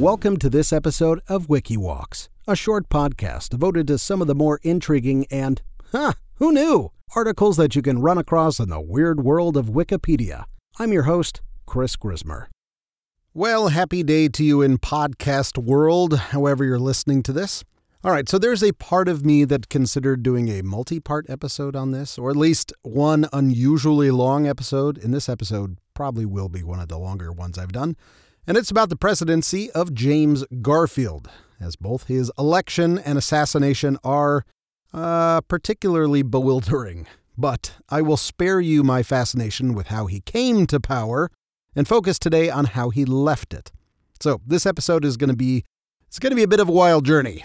Welcome to this episode of WikiWalks, a short podcast devoted to some of the more intriguing and, huh, who knew, articles that you can run across in the weird world of Wikipedia. I'm your host, Chris Grismer. Well, happy day to you in podcast world, however you're listening to this. All right, so there's a part of me that considered doing a multi part episode on this, or at least one unusually long episode. In this episode, probably will be one of the longer ones I've done and it's about the presidency of James Garfield, as both his election and assassination are uh, particularly bewildering. But I will spare you my fascination with how he came to power and focus today on how he left it. So this episode is going to be it's going to be a bit of a wild journey.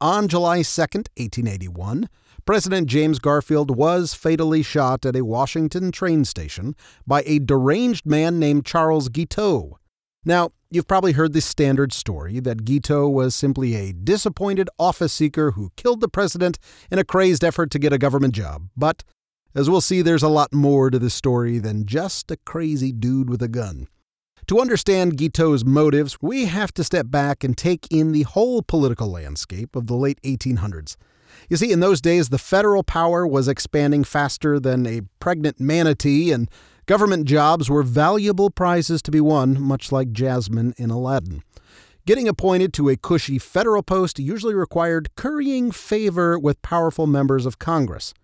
On July 2nd, 1881, President James Garfield was fatally shot at a Washington train station by a deranged man named Charles Guiteau, now, you've probably heard the standard story that Guiteau was simply a disappointed office seeker who killed the president in a crazed effort to get a government job. But, as we'll see, there's a lot more to this story than just a crazy dude with a gun. To understand Guiteau's motives, we have to step back and take in the whole political landscape of the late 1800s. You see, in those days, the federal power was expanding faster than a pregnant manatee, and Government jobs were valuable prizes to be won, much like Jasmine in Aladdin. Getting appointed to a cushy federal post usually required currying favor with powerful members of Congress.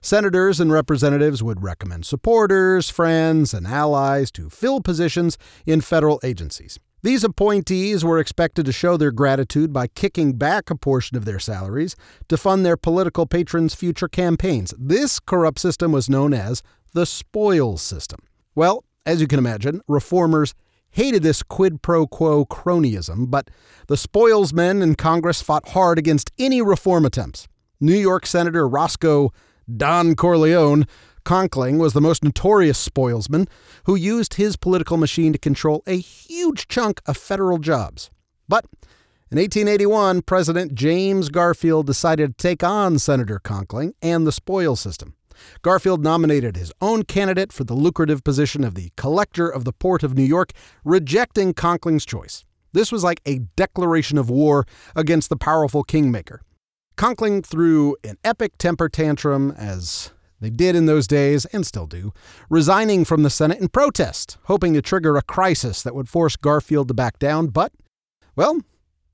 Senators and representatives would recommend supporters, friends, and allies to fill positions in federal agencies. These appointees were expected to show their gratitude by kicking back a portion of their salaries to fund their political patrons' future campaigns. This corrupt system was known as the spoils system. Well, as you can imagine, reformers hated this quid pro quo cronyism, but the spoils men in Congress fought hard against any reform attempts. New York Senator Roscoe Don Corleone Conkling was the most notorious spoilsman who used his political machine to control a huge chunk of federal jobs. But in 1881, President James Garfield decided to take on Senator Conkling and the spoils system. Garfield nominated his own candidate for the lucrative position of the Collector of the Port of New York, rejecting Conkling's choice. This was like a declaration of war against the powerful kingmaker. Conkling threw an epic temper tantrum, as they did in those days and still do, resigning from the Senate in protest, hoping to trigger a crisis that would force Garfield to back down. But, well,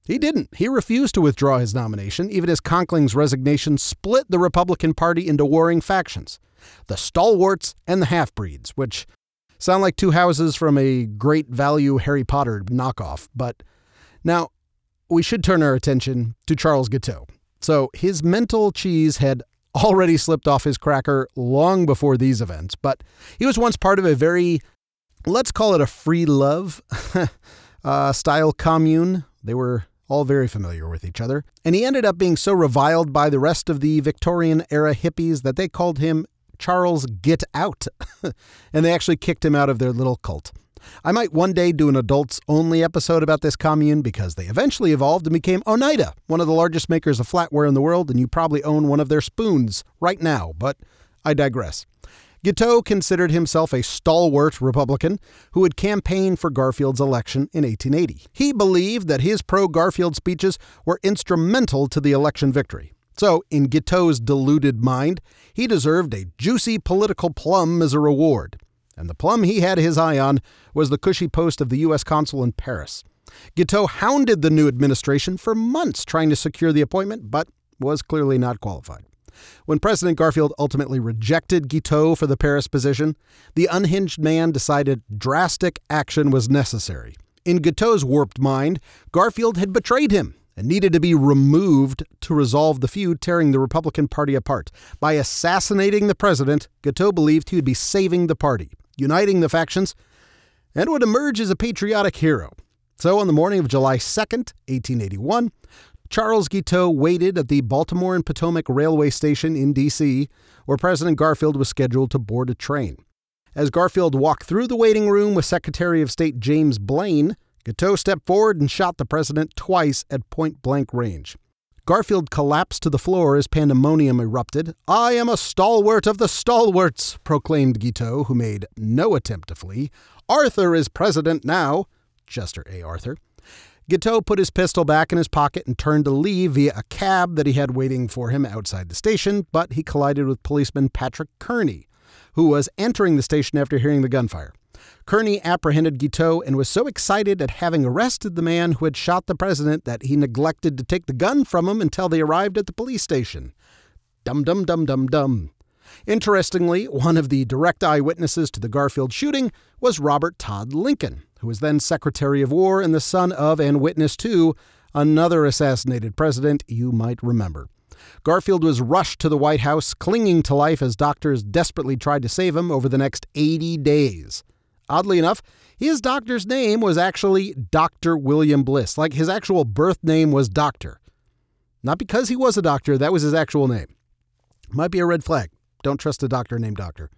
he didn't. He refused to withdraw his nomination, even as Conkling's resignation split the Republican Party into warring factions the stalwarts and the half breeds, which sound like two houses from a great value Harry Potter knockoff. But now, we should turn our attention to Charles Guiteau. So, his mental cheese had already slipped off his cracker long before these events, but he was once part of a very, let's call it a free love uh, style commune. They were all very familiar with each other, and he ended up being so reviled by the rest of the Victorian era hippies that they called him Charles Get Out, and they actually kicked him out of their little cult. I might one day do an adults only episode about this commune because they eventually evolved and became Oneida, one of the largest makers of flatware in the world, and you probably own one of their spoons right now, but I digress. Guiteau considered himself a stalwart Republican who had campaigned for Garfield's election in 1880. He believed that his pro Garfield speeches were instrumental to the election victory. So, in Guiteau's deluded mind, he deserved a juicy political plum as a reward. And the plum he had his eye on was the cushy post of the U.S. consul in Paris. Guiteau hounded the new administration for months trying to secure the appointment, but was clearly not qualified. When President Garfield ultimately rejected Guiteau for the Paris position, the unhinged man decided drastic action was necessary. In Guiteau's warped mind, Garfield had betrayed him and needed to be removed to resolve the feud tearing the Republican Party apart. By assassinating the president, Guiteau believed he would be saving the party, uniting the factions, and would emerge as a patriotic hero. So, on the morning of July 2nd, 1881, Charles Guiteau waited at the Baltimore and Potomac Railway Station in D.C., where President Garfield was scheduled to board a train. As Garfield walked through the waiting room with Secretary of State James Blaine, Guiteau stepped forward and shot the president twice at point blank range. Garfield collapsed to the floor as pandemonium erupted. I am a stalwart of the stalwarts, proclaimed Guiteau, who made no attempt to flee. Arthur is president now. Chester A. Arthur. Guiteau put his pistol back in his pocket and turned to leave via a cab that he had waiting for him outside the station, but he collided with policeman Patrick Kearney, who was entering the station after hearing the gunfire. Kearney apprehended Guiteau and was so excited at having arrested the man who had shot the president that he neglected to take the gun from him until they arrived at the police station. Dum dum dum dum dum. Interestingly, one of the direct eyewitnesses to the Garfield shooting was Robert Todd Lincoln, who was then Secretary of War and the son of and witness to another assassinated president you might remember. Garfield was rushed to the White House, clinging to life as doctors desperately tried to save him over the next 80 days. Oddly enough, his doctor's name was actually Dr. William Bliss, like his actual birth name was Doctor. Not because he was a doctor, that was his actual name. Might be a red flag. Don't trust a doctor named Doctor.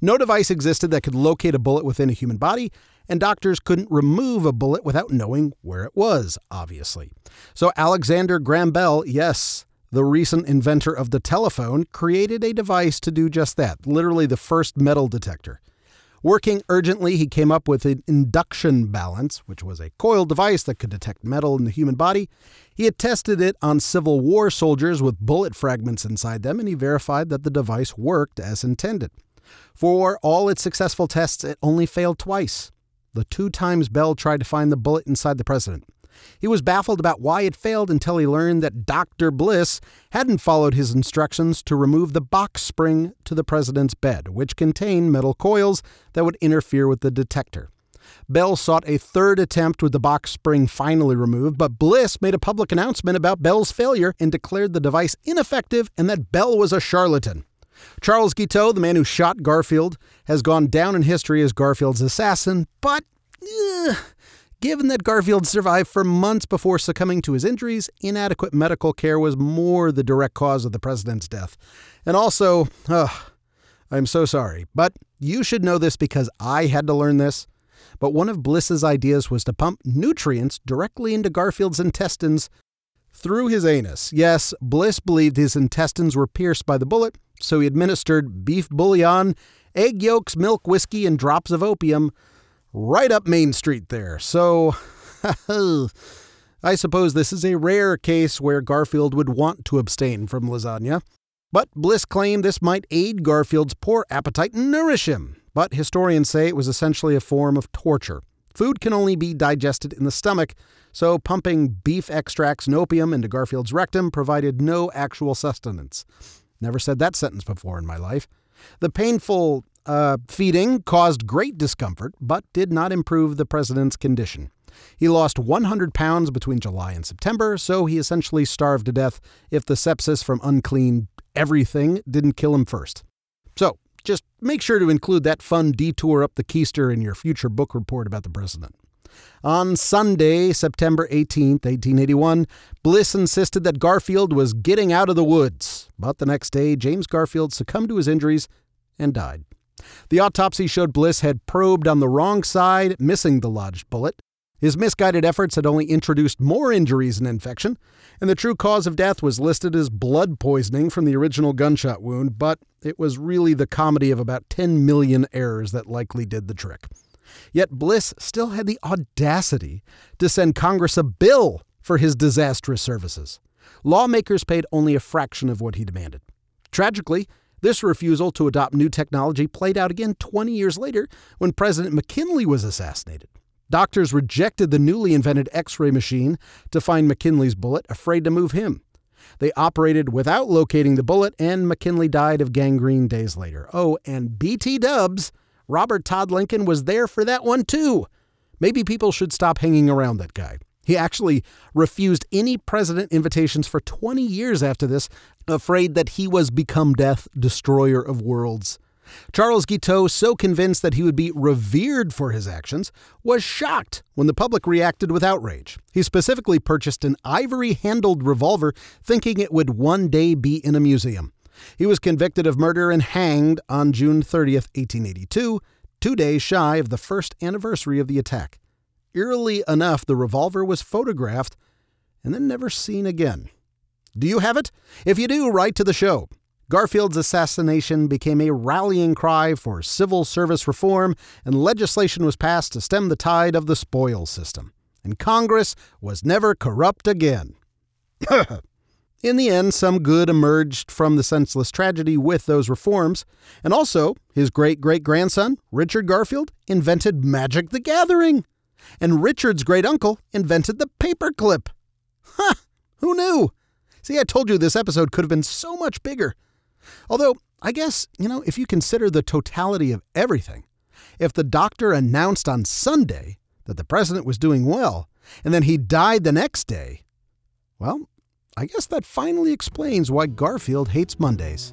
No device existed that could locate a bullet within a human body, and doctors couldn't remove a bullet without knowing where it was, obviously. So Alexander Graham Bell, yes, the recent inventor of the telephone, created a device to do just that, literally the first metal detector. Working urgently, he came up with an induction balance, which was a coiled device that could detect metal in the human body. He had tested it on Civil War soldiers with bullet fragments inside them, and he verified that the device worked as intended. For all its successful tests, it only failed twice. The two times Bell tried to find the bullet inside the president. He was baffled about why it failed until he learned that Dr. Bliss hadn't followed his instructions to remove the box spring to the president's bed, which contained metal coils that would interfere with the detector. Bell sought a third attempt with the box spring finally removed, but Bliss made a public announcement about Bell's failure and declared the device ineffective and that Bell was a charlatan. Charles Guiteau, the man who shot Garfield, has gone down in history as Garfield's assassin, but eh, Given that Garfield survived for months before succumbing to his injuries, inadequate medical care was more the direct cause of the president's death. And also, ugh, I'm so sorry, but you should know this because I had to learn this. But one of Bliss's ideas was to pump nutrients directly into Garfield's intestines through his anus. Yes, Bliss believed his intestines were pierced by the bullet, so he administered beef bouillon, egg yolks, milk, whiskey, and drops of opium right up Main Street there. So, I suppose this is a rare case where Garfield would want to abstain from lasagna. But Bliss claimed this might aid Garfield's poor appetite and nourish him. But historians say it was essentially a form of torture. Food can only be digested in the stomach, so pumping beef extracts and opium into Garfield's rectum provided no actual sustenance. Never said that sentence before in my life. The painful uh, feeding caused great discomfort, but did not improve the president's condition. He lost 100 pounds between July and September, so he essentially starved to death if the sepsis from unclean everything didn't kill him first. So, just make sure to include that fun detour up the keister in your future book report about the president. On Sunday, September 18, 1881, Bliss insisted that Garfield was getting out of the woods, but the next day, James Garfield succumbed to his injuries and died. The autopsy showed Bliss had probed on the wrong side, missing the lodged bullet. His misguided efforts had only introduced more injuries and infection, and the true cause of death was listed as blood poisoning from the original gunshot wound, but it was really the comedy of about 10 million errors that likely did the trick. Yet Bliss still had the audacity to send Congress a bill for his disastrous services. Lawmakers paid only a fraction of what he demanded. Tragically, this refusal to adopt new technology played out again 20 years later when President McKinley was assassinated. Doctors rejected the newly invented X ray machine to find McKinley's bullet, afraid to move him. They operated without locating the bullet, and McKinley died of gangrene days later. Oh, and BT Dubs, Robert Todd Lincoln was there for that one too. Maybe people should stop hanging around that guy. He actually refused any president invitations for 20 years after this, afraid that he was become death, destroyer of worlds. Charles Guiteau, so convinced that he would be revered for his actions, was shocked when the public reacted with outrage. He specifically purchased an ivory handled revolver, thinking it would one day be in a museum. He was convicted of murder and hanged on June 30th, 1882, two days shy of the first anniversary of the attack. Eerily enough, the revolver was photographed and then never seen again. Do you have it? If you do, write to the show. Garfield's assassination became a rallying cry for civil service reform, and legislation was passed to stem the tide of the spoils system. and Congress was never corrupt again. In the end, some good emerged from the senseless tragedy with those reforms, and also his great great grandson, Richard Garfield, invented Magic the Gathering, and Richard's great uncle invented the paperclip. Ha! Huh, who knew? See, I told you this episode could have been so much bigger. Although, I guess, you know, if you consider the totality of everything, if the doctor announced on Sunday that the president was doing well, and then he died the next day, well, I guess that finally explains why Garfield hates Mondays.